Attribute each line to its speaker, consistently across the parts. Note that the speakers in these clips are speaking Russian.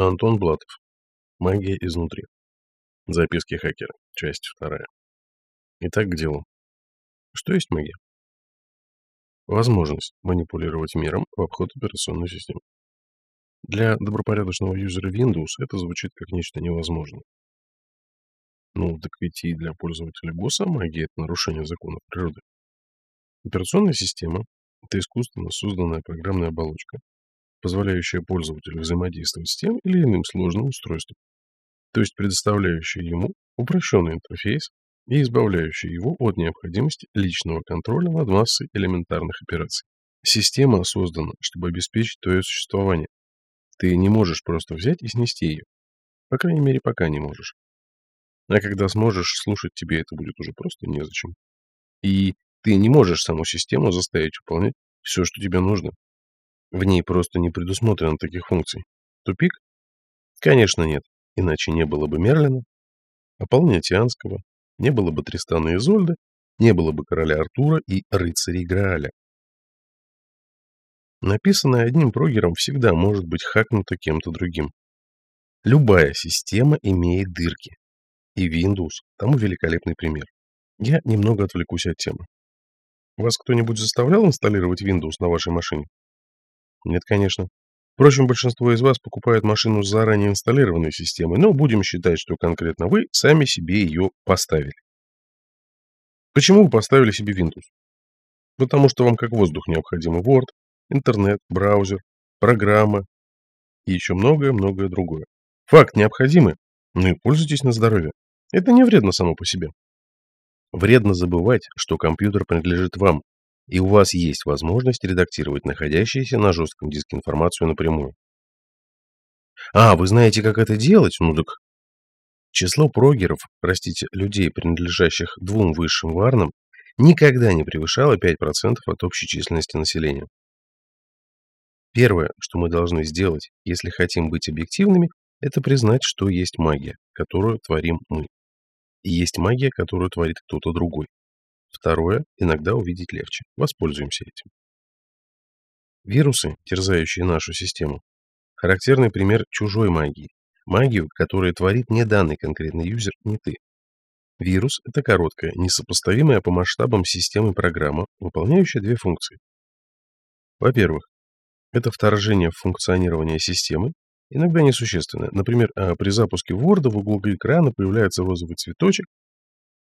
Speaker 1: Антон Блатов. Магия изнутри. Записки хакера. Часть вторая. Итак, к делу. Что есть магия? Возможность манипулировать миром в обход операционной системы. Для добропорядочного юзера Windows это звучит как нечто невозможное. Ну, так ведь и для пользователя ГОСа магия – это нарушение законов природы. Операционная система – это искусственно созданная программная оболочка, позволяющая пользователю взаимодействовать с тем или иным сложным устройством, то есть предоставляющая ему упрощенный интерфейс и избавляющая его от необходимости личного контроля над массой элементарных операций. Система создана, чтобы обеспечить твое существование. Ты не можешь просто взять и снести ее. По крайней мере, пока не можешь. А когда сможешь, слушать тебе это будет уже просто незачем. И ты не можешь саму систему заставить выполнять все, что тебе нужно. В ней просто не предусмотрено таких функций. Тупик? Конечно, нет. Иначе не было бы Мерлина, Аполлония Тианского, не было бы Тристана и Изольды, не было бы короля Артура и рыцарей Грааля. Написанное одним прогером всегда может быть хакнуто кем-то другим. Любая система имеет дырки. И Windows тому великолепный пример. Я немного отвлекусь от темы. Вас кто-нибудь заставлял инсталлировать Windows на вашей машине? Нет, конечно. Впрочем, большинство из вас покупают машину с заранее инсталлированной системой, но будем считать, что конкретно вы сами себе ее поставили. Почему вы поставили себе Windows? Потому что вам как воздух необходимы Word, интернет, браузер, программа и еще многое-многое другое. Факт необходимы, ну и пользуйтесь на здоровье. Это не вредно само по себе. Вредно забывать, что компьютер принадлежит вам, и у вас есть возможность редактировать находящуюся на жестком диске информацию напрямую. А, вы знаете, как это делать? Ну так... Число прогеров, простите, людей, принадлежащих двум высшим варнам, никогда не превышало 5% от общей численности населения. Первое, что мы должны сделать, если хотим быть объективными, это признать, что есть магия, которую творим мы. И есть магия, которую творит кто-то другой. Второе, иногда увидеть легче. Воспользуемся этим. Вирусы, терзающие нашу систему, характерный пример чужой магии. Магию, которую творит не данный конкретный юзер, не ты. Вирус – это короткая, несопоставимая по масштабам системы программа, выполняющая две функции. Во-первых, это вторжение в функционирование системы, иногда несущественное. Например, а при запуске Word в углу экрана появляется розовый цветочек,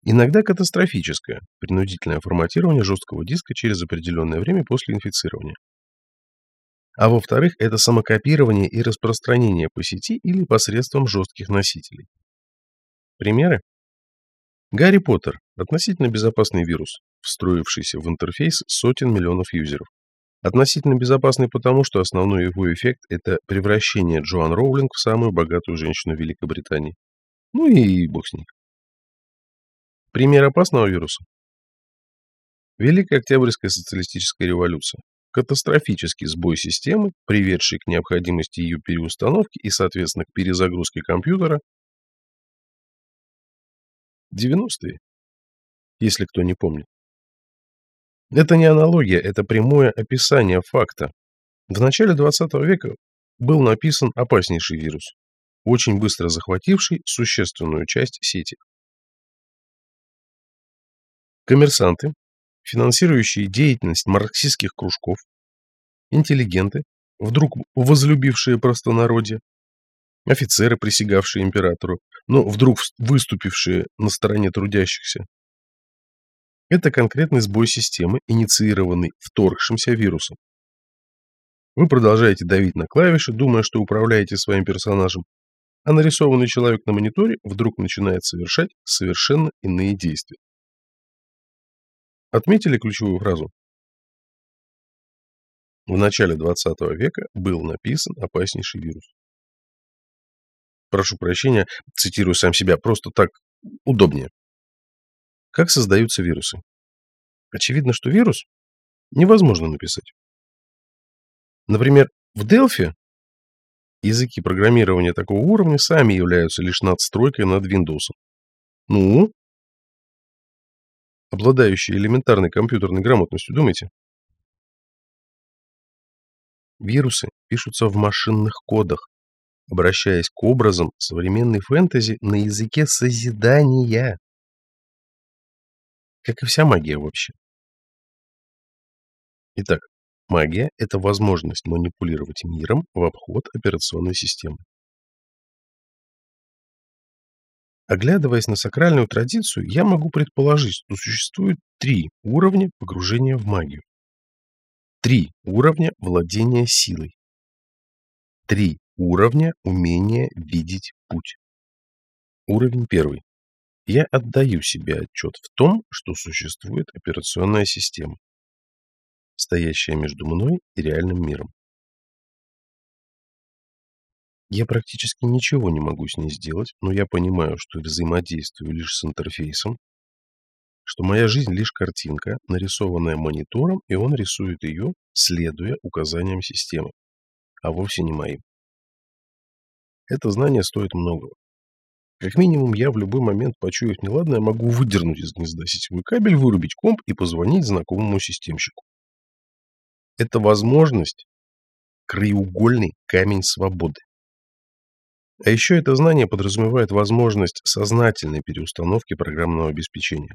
Speaker 1: Иногда катастрофическое, принудительное форматирование жесткого диска через определенное время после инфицирования. А во-вторых, это самокопирование и распространение по сети или посредством жестких носителей. Примеры? Гарри Поттер – относительно безопасный вирус, встроившийся в интерфейс сотен миллионов юзеров. Относительно безопасный потому, что основной его эффект – это превращение Джоан Роулинг в самую богатую женщину Великобритании. Ну и бог с ней. Пример опасного вируса? Великая Октябрьская социалистическая революция. Катастрофический сбой системы, приведший к необходимости ее переустановки и, соответственно, к перезагрузке компьютера. 90-е, если кто не помнит. Это не аналогия, это прямое описание факта. В начале 20 века был написан опаснейший вирус, очень быстро захвативший существенную часть сети. Коммерсанты, финансирующие деятельность марксистских кружков, интеллигенты, вдруг возлюбившие простонародье, офицеры, присягавшие императору, но вдруг выступившие на стороне трудящихся. Это конкретный сбой системы, инициированный вторгшимся вирусом. Вы продолжаете давить на клавиши, думая, что управляете своим персонажем, а нарисованный человек на мониторе вдруг начинает совершать совершенно иные действия. Отметили ключевую фразу? В начале 20 века был написан опаснейший вирус. Прошу прощения, цитирую сам себя, просто так удобнее. Как создаются вирусы? Очевидно, что вирус невозможно написать. Например, в Delphi языки программирования такого уровня сами являются лишь надстройкой над Windows. Ну, обладающие элементарной компьютерной грамотностью, думайте? Вирусы пишутся в машинных кодах. обращаясь к образам современной фэнтези на языке созидания. Как и вся магия вообще. Итак, магия – это возможность манипулировать миром в обход операционной системы. Оглядываясь на сакральную традицию, я могу предположить, что существует три уровня погружения в магию. Три уровня владения силой. Три уровня умения видеть путь. Уровень первый. Я отдаю себе отчет в том, что существует операционная система, стоящая между мной и реальным миром. Я практически ничего не могу с ней сделать, но я понимаю, что взаимодействую лишь с интерфейсом, что моя жизнь лишь картинка, нарисованная монитором, и он рисует ее, следуя указаниям системы, а вовсе не моим. Это знание стоит многого. Как минимум, я в любой момент, почуяв неладное, могу выдернуть из гнезда сетевой кабель, вырубить комп и позвонить знакомому системщику. Это возможность – краеугольный камень свободы. А еще это знание подразумевает возможность сознательной переустановки программного обеспечения.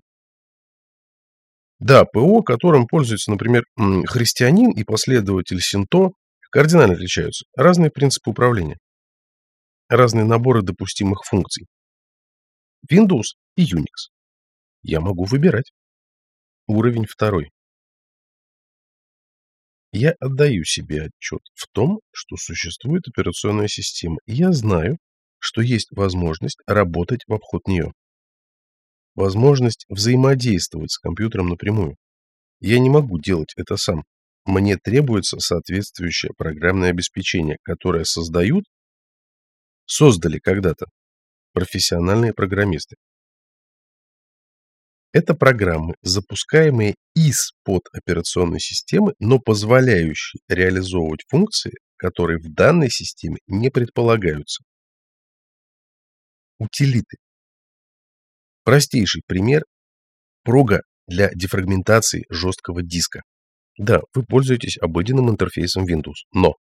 Speaker 1: Да, ПО, которым пользуется, например, христианин и последователь Синто, кардинально отличаются. Разные принципы управления. Разные наборы допустимых функций. Windows и Unix. Я могу выбирать. Уровень второй. Я отдаю себе отчет в том, что существует операционная система, и я знаю, что есть возможность работать в обход нее. Возможность взаимодействовать с компьютером напрямую. Я не могу делать это сам. Мне требуется соответствующее программное обеспечение, которое создают, создали когда-то профессиональные программисты. Это программы, запускаемые из-под операционной системы, но позволяющие реализовывать функции, которые в данной системе не предполагаются. Утилиты. Простейший пример – прога для дефрагментации жесткого диска. Да, вы пользуетесь обыденным интерфейсом Windows, но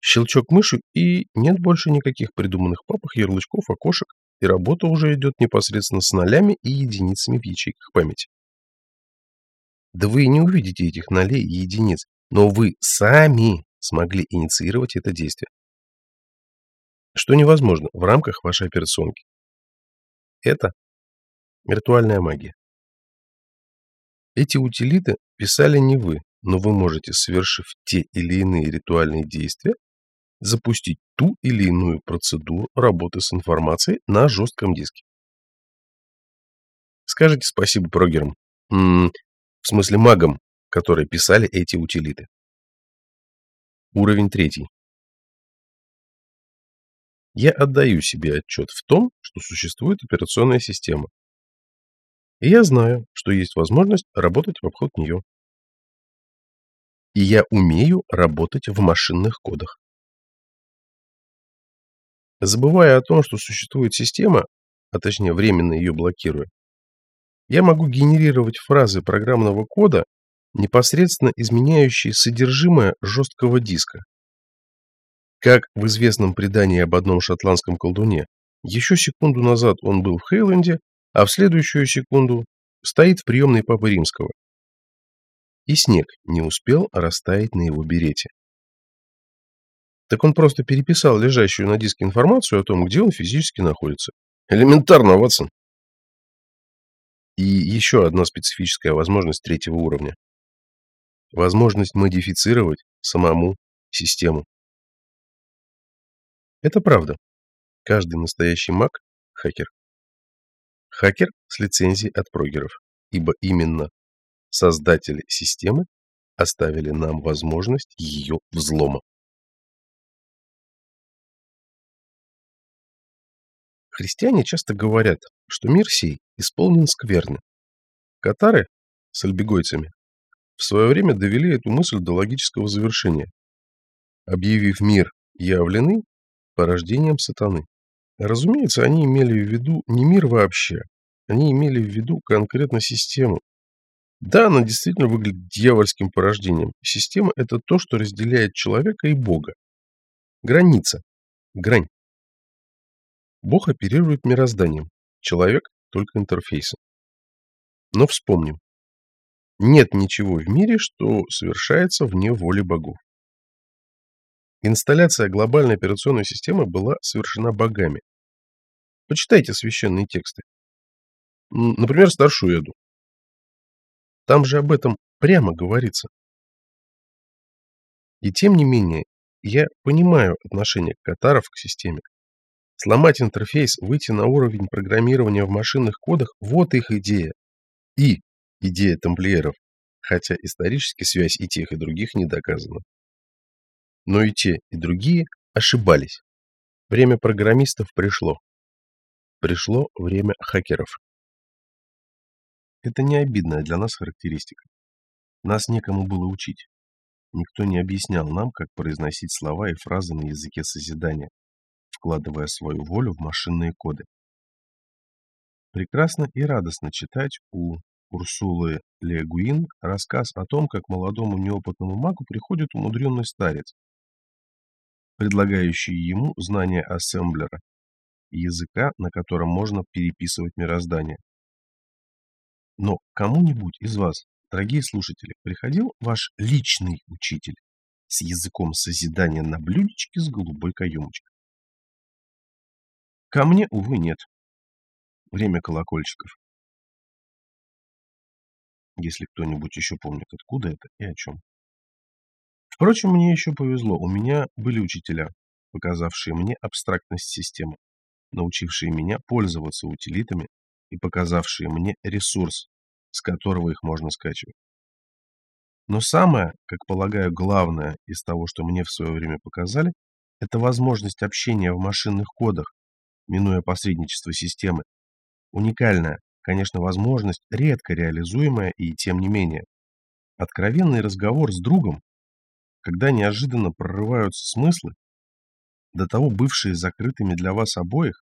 Speaker 1: щелчок мыши и нет больше никаких придуманных папок, ярлычков, окошек, и работа уже идет непосредственно с нолями и единицами в ячейках памяти. Да вы не увидите этих нолей и единиц, но вы сами смогли инициировать это действие. Что невозможно в рамках вашей операционки. Это виртуальная магия. Эти утилиты писали не вы, но вы можете, совершив те или иные ритуальные действия, запустить ту или иную процедуру работы с информацией на жестком диске. Скажите спасибо прогерам, в смысле магам, которые писали эти утилиты. Уровень третий. Я отдаю себе отчет в том, что существует операционная система. И я знаю, что есть возможность работать в обход нее. И я умею работать в машинных кодах. Забывая о том, что существует система, а точнее временно ее блокируя, я могу генерировать фразы программного кода, непосредственно изменяющие содержимое жесткого диска. Как в известном предании об одном шотландском колдуне, еще секунду назад он был в Хейленде, а в следующую секунду стоит в приемной Папы Римского. И снег не успел растаять на его берете. Так он просто переписал лежащую на диске информацию о том, где он физически находится. Элементарно, Ватсон. И еще одна специфическая возможность третьего уровня. Возможность модифицировать самому систему. Это правда. Каждый настоящий маг – хакер. Хакер с лицензией от прогеров, ибо именно создатели системы оставили нам возможность ее взлома. Христиане часто говорят, что мир сей исполнен скверны. Катары с альбегойцами в свое время довели эту мысль до логического завершения, объявив мир явленный порождением сатаны. Разумеется, они имели в виду не мир вообще, они имели в виду конкретно систему. Да, она действительно выглядит дьявольским порождением. Система – это то, что разделяет человека и Бога. Граница, Грань. Бог оперирует мирозданием, человек только интерфейсом. Но вспомним. Нет ничего в мире, что совершается вне воли богов. Инсталляция глобальной операционной системы была совершена богами. Почитайте священные тексты. Например, Старшую Эду. Там же об этом прямо говорится. И тем не менее, я понимаю отношение катаров к системе. Сломать интерфейс, выйти на уровень программирования в машинных кодах – вот их идея. И идея тамплиеров, хотя исторически связь и тех, и других не доказана. Но и те, и другие ошибались. Время программистов пришло. Пришло время хакеров. Это не обидная для нас характеристика. Нас некому было учить. Никто не объяснял нам, как произносить слова и фразы на языке созидания, вкладывая свою волю в машинные коды. Прекрасно и радостно читать у Урсулы Легуин рассказ о том, как молодому неопытному магу приходит умудренный старец, предлагающий ему знания ассемблера, языка, на котором можно переписывать мироздание. Но кому-нибудь из вас, дорогие слушатели, приходил ваш личный учитель с языком созидания на блюдечке с голубой каемочкой? Ко мне, увы, нет. Время колокольчиков. Если кто-нибудь еще помнит, откуда это и о чем. Впрочем, мне еще повезло. У меня были учителя, показавшие мне абстрактность системы, научившие меня пользоваться утилитами и показавшие мне ресурс, с которого их можно скачивать. Но самое, как полагаю, главное из того, что мне в свое время показали, это возможность общения в машинных кодах, минуя посредничество системы. Уникальная, конечно, возможность, редко реализуемая и тем не менее. Откровенный разговор с другом, когда неожиданно прорываются смыслы, до того бывшие закрытыми для вас обоих,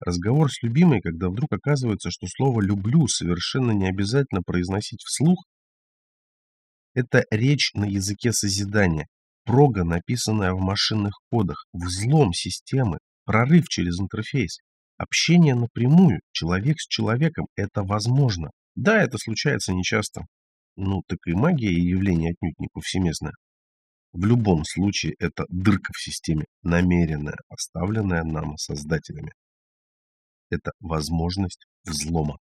Speaker 1: разговор с любимой, когда вдруг оказывается, что слово «люблю» совершенно не обязательно произносить вслух, это речь на языке созидания, прога, написанная в машинных кодах, взлом системы, прорыв через интерфейс. Общение напрямую, человек с человеком, это возможно. Да, это случается нечасто. Ну, так и магия и явление отнюдь не повсеместное. В любом случае, это дырка в системе, намеренная, оставленная нам создателями. Это возможность взлома.